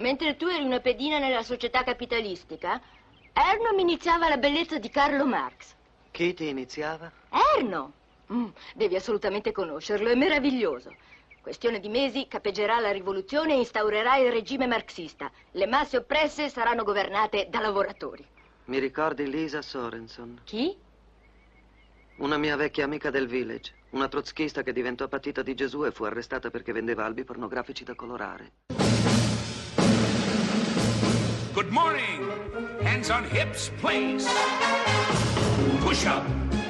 Mentre tu eri una pedina nella società capitalistica, Erno mi iniziava la bellezza di Carlo Marx. Chi ti iniziava? Erno! Mm, devi assolutamente conoscerlo, è meraviglioso. Questione di mesi capeggerà la rivoluzione e instaurerà il regime marxista. Le masse oppresse saranno governate da lavoratori. Mi ricordi Lisa Sorenson? Chi? Una mia vecchia amica del village. Una trotschista che diventò patita di Gesù e fu arrestata perché vendeva albi pornografici da colorare. Good morning. Hands on hips, please. Push up,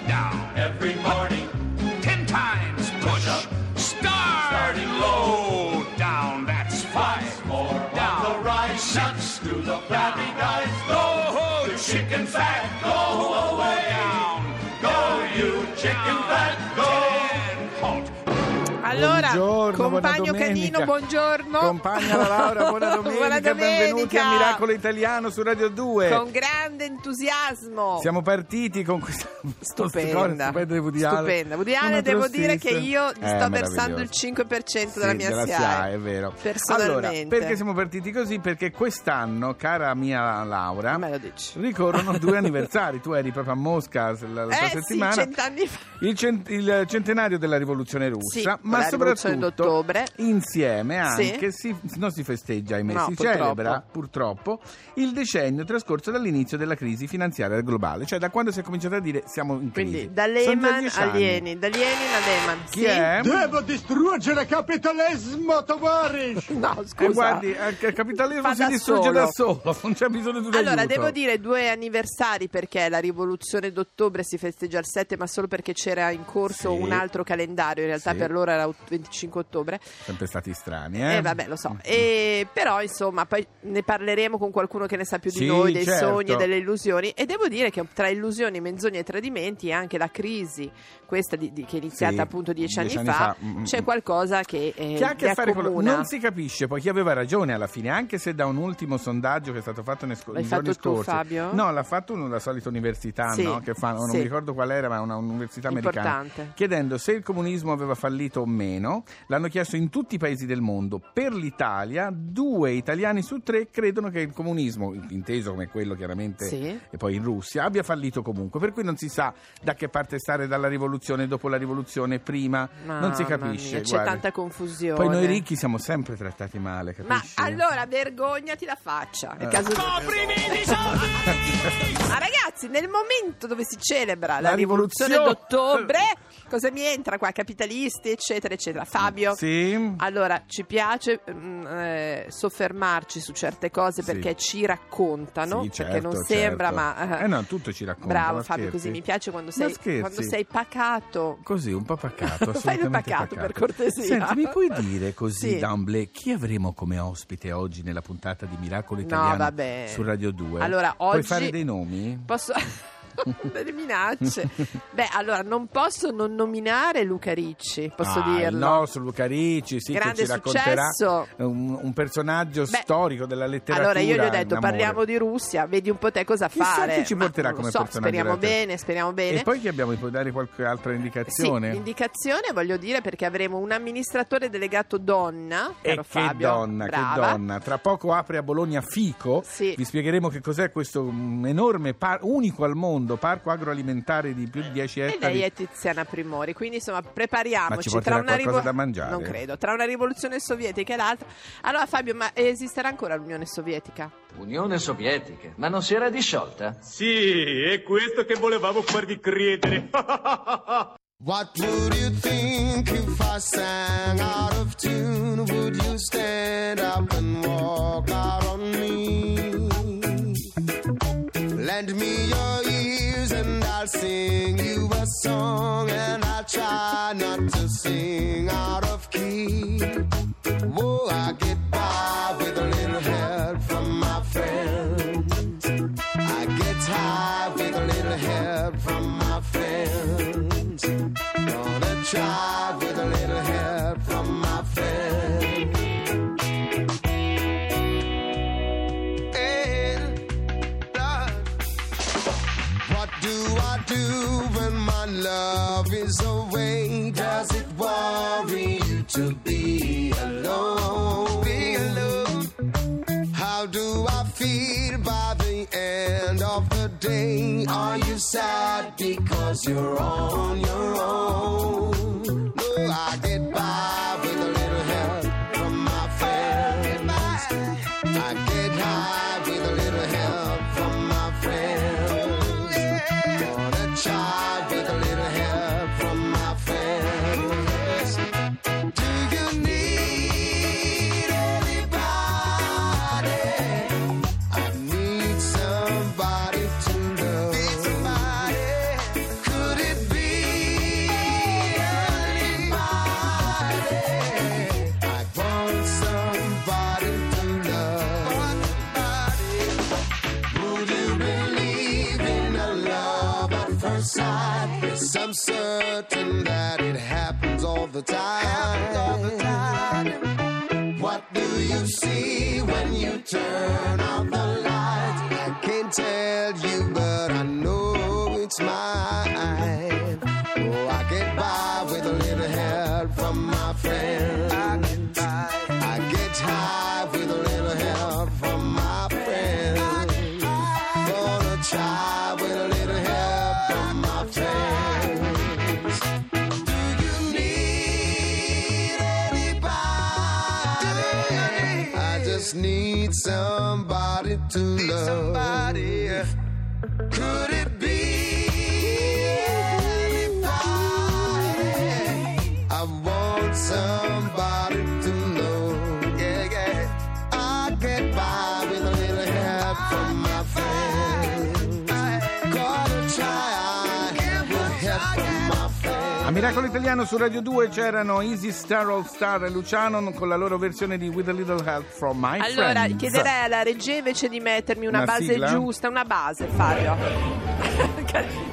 down. Every morning, Ten times push. up. Start. Starting low. Down. That's five. more Down. the right. Six. Do the flabby guys Go, the chicken fat, go away. Down. Go, you chicken fat, go. Ten. Halt. Allora, Buongiorno, compagno canino, buongiorno. Compagna la Laura, buona domenica, Buona benvenuti domenica. a Miracolo Italiano su Radio 2. Con grande entusiasmo. Siamo partiti con questa Stupenda. stupenda di Woody Allen. Stupenda. Woody Allen, devo dire che io Eh, sto versando il meraviglioso. 5% della Sì, mia della SIAE. SIAE, è vero. Personalmente. Allora, perché siamo partiti così? Perché quest'anno, cara mia Laura, ricorrono due anniversari. Tu eri proprio a Mosca la, la Eh sì, settimana. cent'anni fa. Il, cent- il centenario della rivoluzione russa, Sì, ma rivoluzione soprattutto d'ottobre. insieme Sì. anche si, non si festeggia, ahimè, No, si purtroppo. celebra purtroppo il decennio trascorso dall'inizio della crisi finanziaria globale, cioè da quando si è cominciato a dire siamo in crisi. Quindi da Lehman a. Lenin, da Lenin a Lehman. Chi sì? è? Devo distruggere capitalismo, tovarish! No, Eh, scusa. guardi, eh, il capitalismo Fa si da distrugge solo. da solo, non c'è bisogno di un Allora, aiuto. devo dire due anniversari perché la rivoluzione d'ottobre si festeggia il 7, ma solo perché c'era in corso Sì. un altro calendario, in realtà Sì. per loro era 25 ottobre. Sempre stati strani, eh? Eh, vabbè, lo so. E, però, insomma, poi ne parleremo con qualcuno che ne sa più di Sì, noi, dei certo. sogni e delle illusioni. E devo dire che tra illusioni, menzogne e tradimenti, anche la crisi, questa di- di- che è iniziata Sì, appunto dieci anni, dieci anni fa, fa. Mm, mm, c'è mm. qualcosa che, eh, che ha a che fare con accomuna. non si capisce poi chi aveva ragione alla fine anche se da un ultimo sondaggio che è stato fatto nei, sco- L'hai giorni fatto tu, scorsi Fabio? no l'ha fatto una, la solita università Sì, no? che fa, non sì. mi ricordo qual era ma una università americana Importante. chiedendo se il comunismo aveva fallito o meno l'hanno chiesto in tutti i paesi del mondo per l'Italia due italiani su tre credono che il comunismo inteso come quello chiaramente Sì. e poi in Russia abbia fallito comunque per cui non si sa da che parte stare dalla rivoluzione dopo la rivoluzione prima non si Mamma capisce mia, c'è tanta confusione. Poi noi ricchi siamo sempre trattati male, Ma capisci? allora vergognati la faccia. Eh. caso Ma ragazzi, nel momento dove si celebra la, La rivoluzione, rivoluzione. d'ottobre, cosa mi entra qua? Capitalisti, eccetera, eccetera. Fabio. Sì. Allora, ci piace mm, eh, soffermarci su certe cose Sì. perché ci raccontano, Sì, perché certo, non sembra, certo. ma... Eh no, tutto ci racconta. Bravo Fabio, scherzi. così mi piace quando sei, quando sei pacato. Così, un po' pacato, Fai il assolutamente pacato, per cortesia. Senti, mi puoi dire così, Sì. D'Amblè, chi avremo come ospite oggi nella puntata di Miracolo No, Italiano vabbè. su Radio 2? Allora, Puoi oggi- fare dei nomi? Posso... delle minacce. Beh, allora, non posso non nominare Luca Ricci, posso Ah, Il dirlo. nostro Luca Ricci, sì, Grande che ci racconterà successo. un, un personaggio Beh, storico della letteratura. Allora, io gli ho detto, parliamo di Russia, vedi un po' te cosa Chissà fare. chi ci Ma porterà lo come so, personaggio Speriamo bene, speriamo bene. E poi che abbiamo? Puoi dare qualche altra Sì, indicazione? indicazione voglio dire perché avremo un amministratore delegato donna, E che Fabio. donna, brava. che donna. Tra poco apre a Bologna Fico. Sì. Vi spiegheremo che cos'è questo mm, enorme, par- unico al mondo, parco agroalimentare di più di 10 E ettari. lei è Tiziana Primori, quindi insomma Ma prepariamoci ci tra una qualcosa da mangiare? Non credo, tra una rivoluzione sovietica e l'altra. Allora Fabio, ma esisterà ancora l'Unione Sovietica? Unione Sovietica, ma non si era disciolta? Sì, è questo che volevamo farvi credere. What would you think if I sang out of tune? Would you stand up and walk out on me? Lend me your sing you a song, and I'll try not to sing out of key. Whoa, I get feel by the end of the day? Are you sad because you're on your own? Happens all the time. What do you see when you turn just need somebody to love. Somebody. Could A Miracolo Italiano su Radio 2 c'erano Easy Star All Star e Luciano con la loro versione di With a Little Help from My Allora, Friends. chiederei alla regia invece di mettermi una, Una base sigla? giusta, una base, Fabio.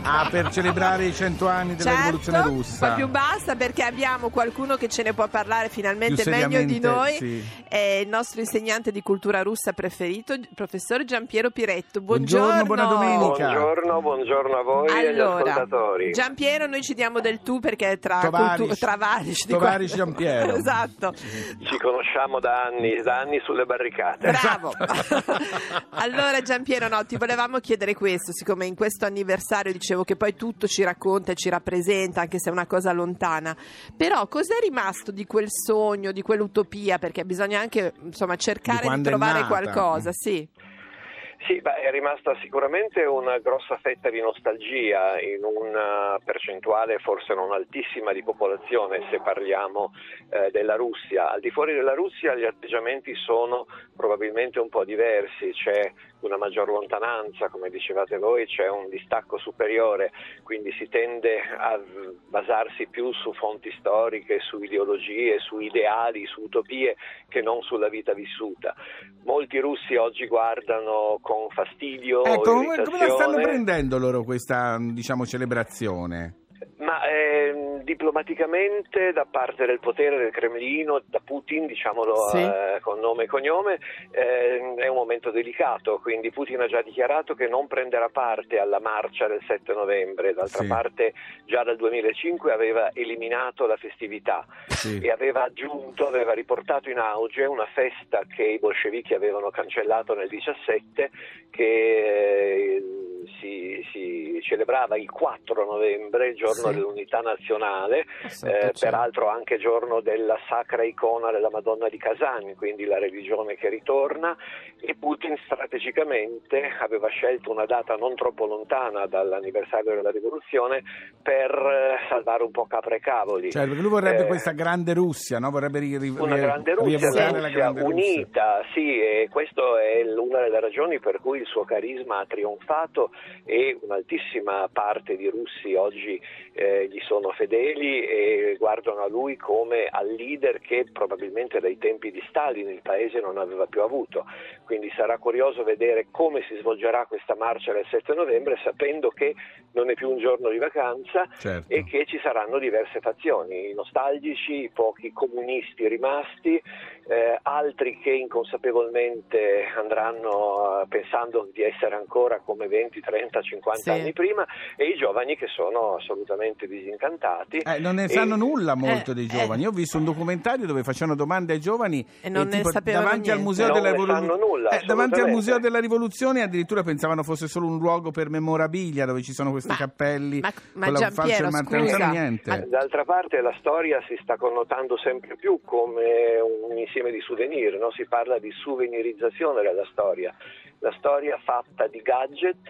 Ah, per celebrare i cento anni della rivoluzione Certo, russa. Ma più basta perché abbiamo qualcuno che ce ne può parlare finalmente Più meglio di noi. sì. È il nostro insegnante di cultura russa preferito, il professor Giampiero Piretto. Buongiorno, Buongiorno. buona domenica. Buongiorno, buongiorno a voi e agli Allora, ascoltatori. Giampiero, noi ci diamo del tu perché tra Tovarish. cultu- qua- Giampiero. esatto. Ci conosciamo da anni, da anni sulle barricate. Bravo. Esatto. allora Giampiero, no, ti volevamo chiedere questo, siccome in questo anniversario dicevo che poi tutto ci racconta e ci rappresenta, anche se è una cosa lontana. Però cos'è rimasto di quel sogno, di quell'utopia? Perché bisogna anche insomma cercare Di di, trovare qualcosa, sì. Sì, beh, è rimasta sicuramente una grossa fetta di nostalgia in una percentuale forse non altissima di popolazione se parliamo eh, della Russia. Al di fuori della Russia gli atteggiamenti sono probabilmente un po' diversi, c'è una maggior lontananza, come dicevate voi, c'è un distacco superiore, quindi si tende a basarsi più su fonti storiche, su ideologie, su ideali, su utopie che non sulla vita vissuta. Molti russi oggi guardano con fastidio Ecco, come, come la stanno prendendo loro questa, diciamo, celebrazione? Ma ehm, diplomaticamente da parte del potere del Cremlino, da Putin, diciamolo Sì. eh, con nome e cognome, ehm, è un momento delicato, quindi Putin ha già dichiarato che non prenderà parte alla marcia del 7 novembre, d'altra Sì. parte già dal 2005 aveva eliminato la festività Sì. e aveva aggiunto, aveva riportato in auge una festa che i bolscevichi avevano cancellato nel 17 che eh, si, si celebrava il 4 novembre, il giorno Sì. dell'unità nazionale, eh, peraltro anche giorno della sacra icona della Madonna di Kazan, quindi la religione che ritorna e Putin strategicamente aveva scelto una data non troppo lontana dall'anniversario della rivoluzione per eh, salvare un po' capra e cavoli. Cioè, perché lui vorrebbe Eh, questa grande Russia, no? Vorrebbe ri- ri- una grande Russia, la grande Russia. unita, sì, e questa è una delle ragioni per cui il suo carisma ha trionfato e un'altissima parte di russi oggi eh, gli sono fedeli e guardano a lui come al leader che probabilmente dai tempi di Stalin il paese non aveva più avuto. Quindi sarà curioso vedere come si svolgerà questa marcia del 7 novembre sapendo che non è più un giorno di vacanza Certo. e che ci saranno diverse fazioni, i nostalgici, i pochi comunisti rimasti, eh, altri che inconsapevolmente andranno eh, pensando di essere ancora come 20 20, 30, 50 Sì. anni prima e i giovani che sono assolutamente disincantati. Eh, non ne E- sanno nulla molto Eh, dei eh. giovani. Io ho visto un documentario dove facevano domande ai giovani E non ne sapevano davanti al. Museo Non della ne Rivoluzione. sanno nulla, davanti al. Museo della Rivoluzione addirittura pensavano fosse solo un luogo per memorabilia dove ci sono questi Ma- cappelli ma- ma con la non scusa. sanno niente. Ma- D'altra parte la storia si sta connotando sempre più come un insieme di souvenir, no? si parla di souvenirizzazione della storia, la storia fatta di gadget,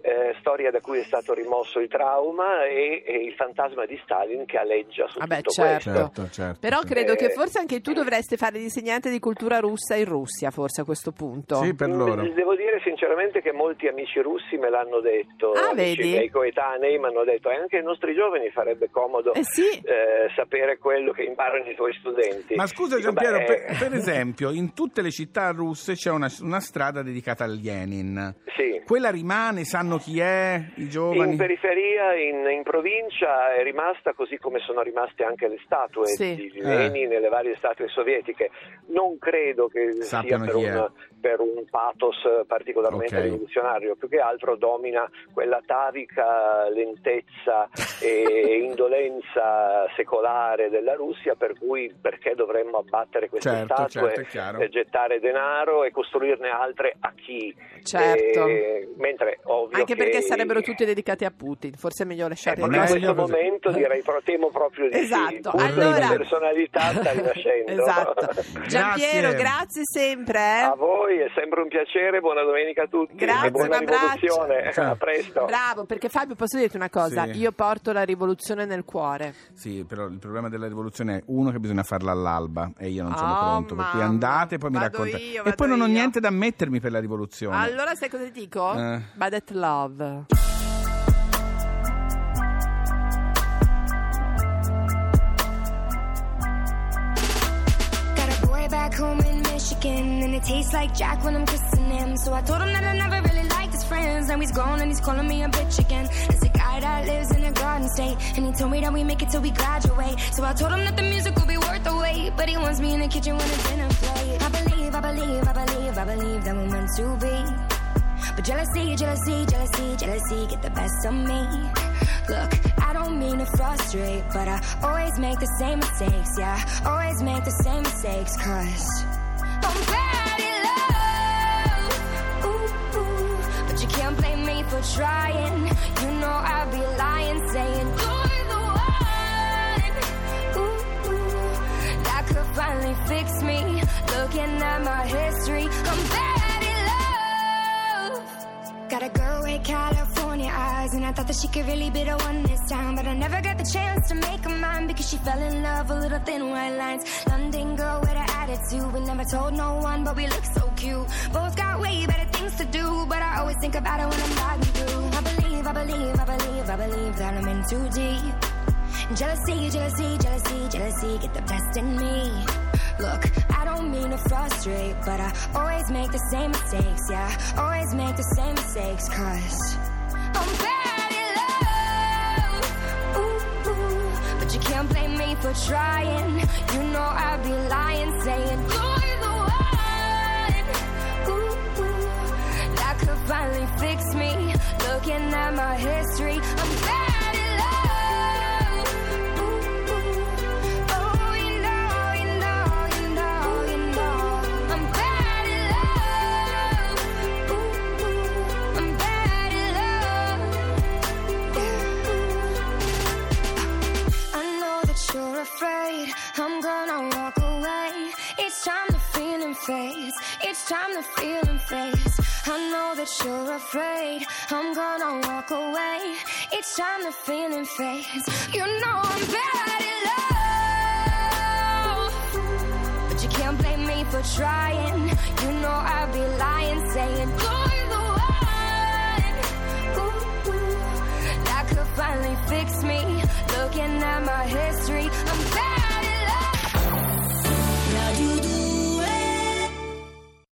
eh, storia da cui è stato rimosso il trauma e, e il fantasma di Stalin che aleggia su Vabbè, tutto certo. questo. Certo, certo. Però credo Eh, che forse anche tu dovresti fare l'insegnante di cultura russa in Russia, forse a questo punto. Sì, per loro. Mm, Devo dire sinceramente che molti amici russi me l'hanno detto, Ah, amici vedi? miei coetanei mi hanno detto e anche ai nostri giovani farebbe comodo Eh sì. eh, sapere quello che imparano i tuoi studenti. Ma scusa Dico, Giampiero, beh, per, per esempio, in tutte le città russe c'è una, una strada dedicata a Lenin. Sì. Quella rimane, sanno chi è, i giovani? In periferia, in, in provincia è rimasta così come sono rimaste anche le statue Sì. di Lenin e le varie statue sovietiche. Non credo che Sappiano sia per un, per un pathos particolarmente Ok. rivoluzionario, più che altro domina quella tavica lentezza e indolenza secolare della Russia per cui perché dovremmo abbattere queste Certo, statue, certo, e gettare denaro e costruirne altre a chi? Certo. Eh, mentre ovvio Anche perché che- sarebbero tutti dedicati a Putin, forse è meglio lasciare non in questo momento direi pro- temo proprio di Esatto, sì. Allora- personalità sta rinascendo. Esatto. Giampiero, Grazie. grazie sempre. eh. A voi è sempre un piacere, buona domenica a tutti Grazie, e buona rivoluzione. Ciao. A presto. Bravo, perché Fabio, posso dirti una cosa? Sì. Io porto la rivoluzione nel cuore. Sì, però il problema della rivoluzione è uno che bisogna farla all'alba e io non sono Oh, pronto, per cui andate e poi mi raccontate. io, e poi non ho io. niente da mettermi per la rivoluzione. Allora, sai cosa ti dico? Eh. Bad at Love. Got a boy back home in Michigan, and it tastes like Jack when I'm kissing him. So I told him that I never really liked his friends. Now he's grown and he's calling me a bitch again. There's a guy that lives in a garden state, and he told me that we make it till we graduate. So I told him that the music will be worth the wait, but he wants me in the kitchen when the dinner believe, that we're meant to be. But jealousy, jealousy, jealousy, jealousy get the best of me. Look, I don't mean to frustrate, but I always make the same mistakes, yeah. Always make the same mistakes, cause I'm bad at love. Ooh, ooh, but you can't blame me for trying. You know I'd be could finally fix me. Looking at my history, I'm bad at love. Got a girl with California eyes, and I thought that she could really be the one this time. But I never got the chance to make her mine because she fell in love with little thin white lines. London girl with an attitude, we never told no one, but we look so cute. Both got way better things to do, but I always think about it when I'm driving through. I believe, I believe, I believe, I believe that I'm in too deep. Jealousy, jealousy, jealousy, jealousy get the best in me. Look, I don't mean to frustrate, but I always make the same mistakes, yeah. Always make the same mistakes, cause I'm bad at love. Ooh, ooh, but you can't blame me for trying. You know I'd be lying, saying you're the one. Ooh, ooh, that could finally fix me. Looking at my history, I'm afraid. I'm gonna walk away. It's time the feeling fades You know I'm bad at love. But you can't blame me for trying. You know I'd be lying saying You're the one Ooh, That could finally fix me. Looking at my history I'm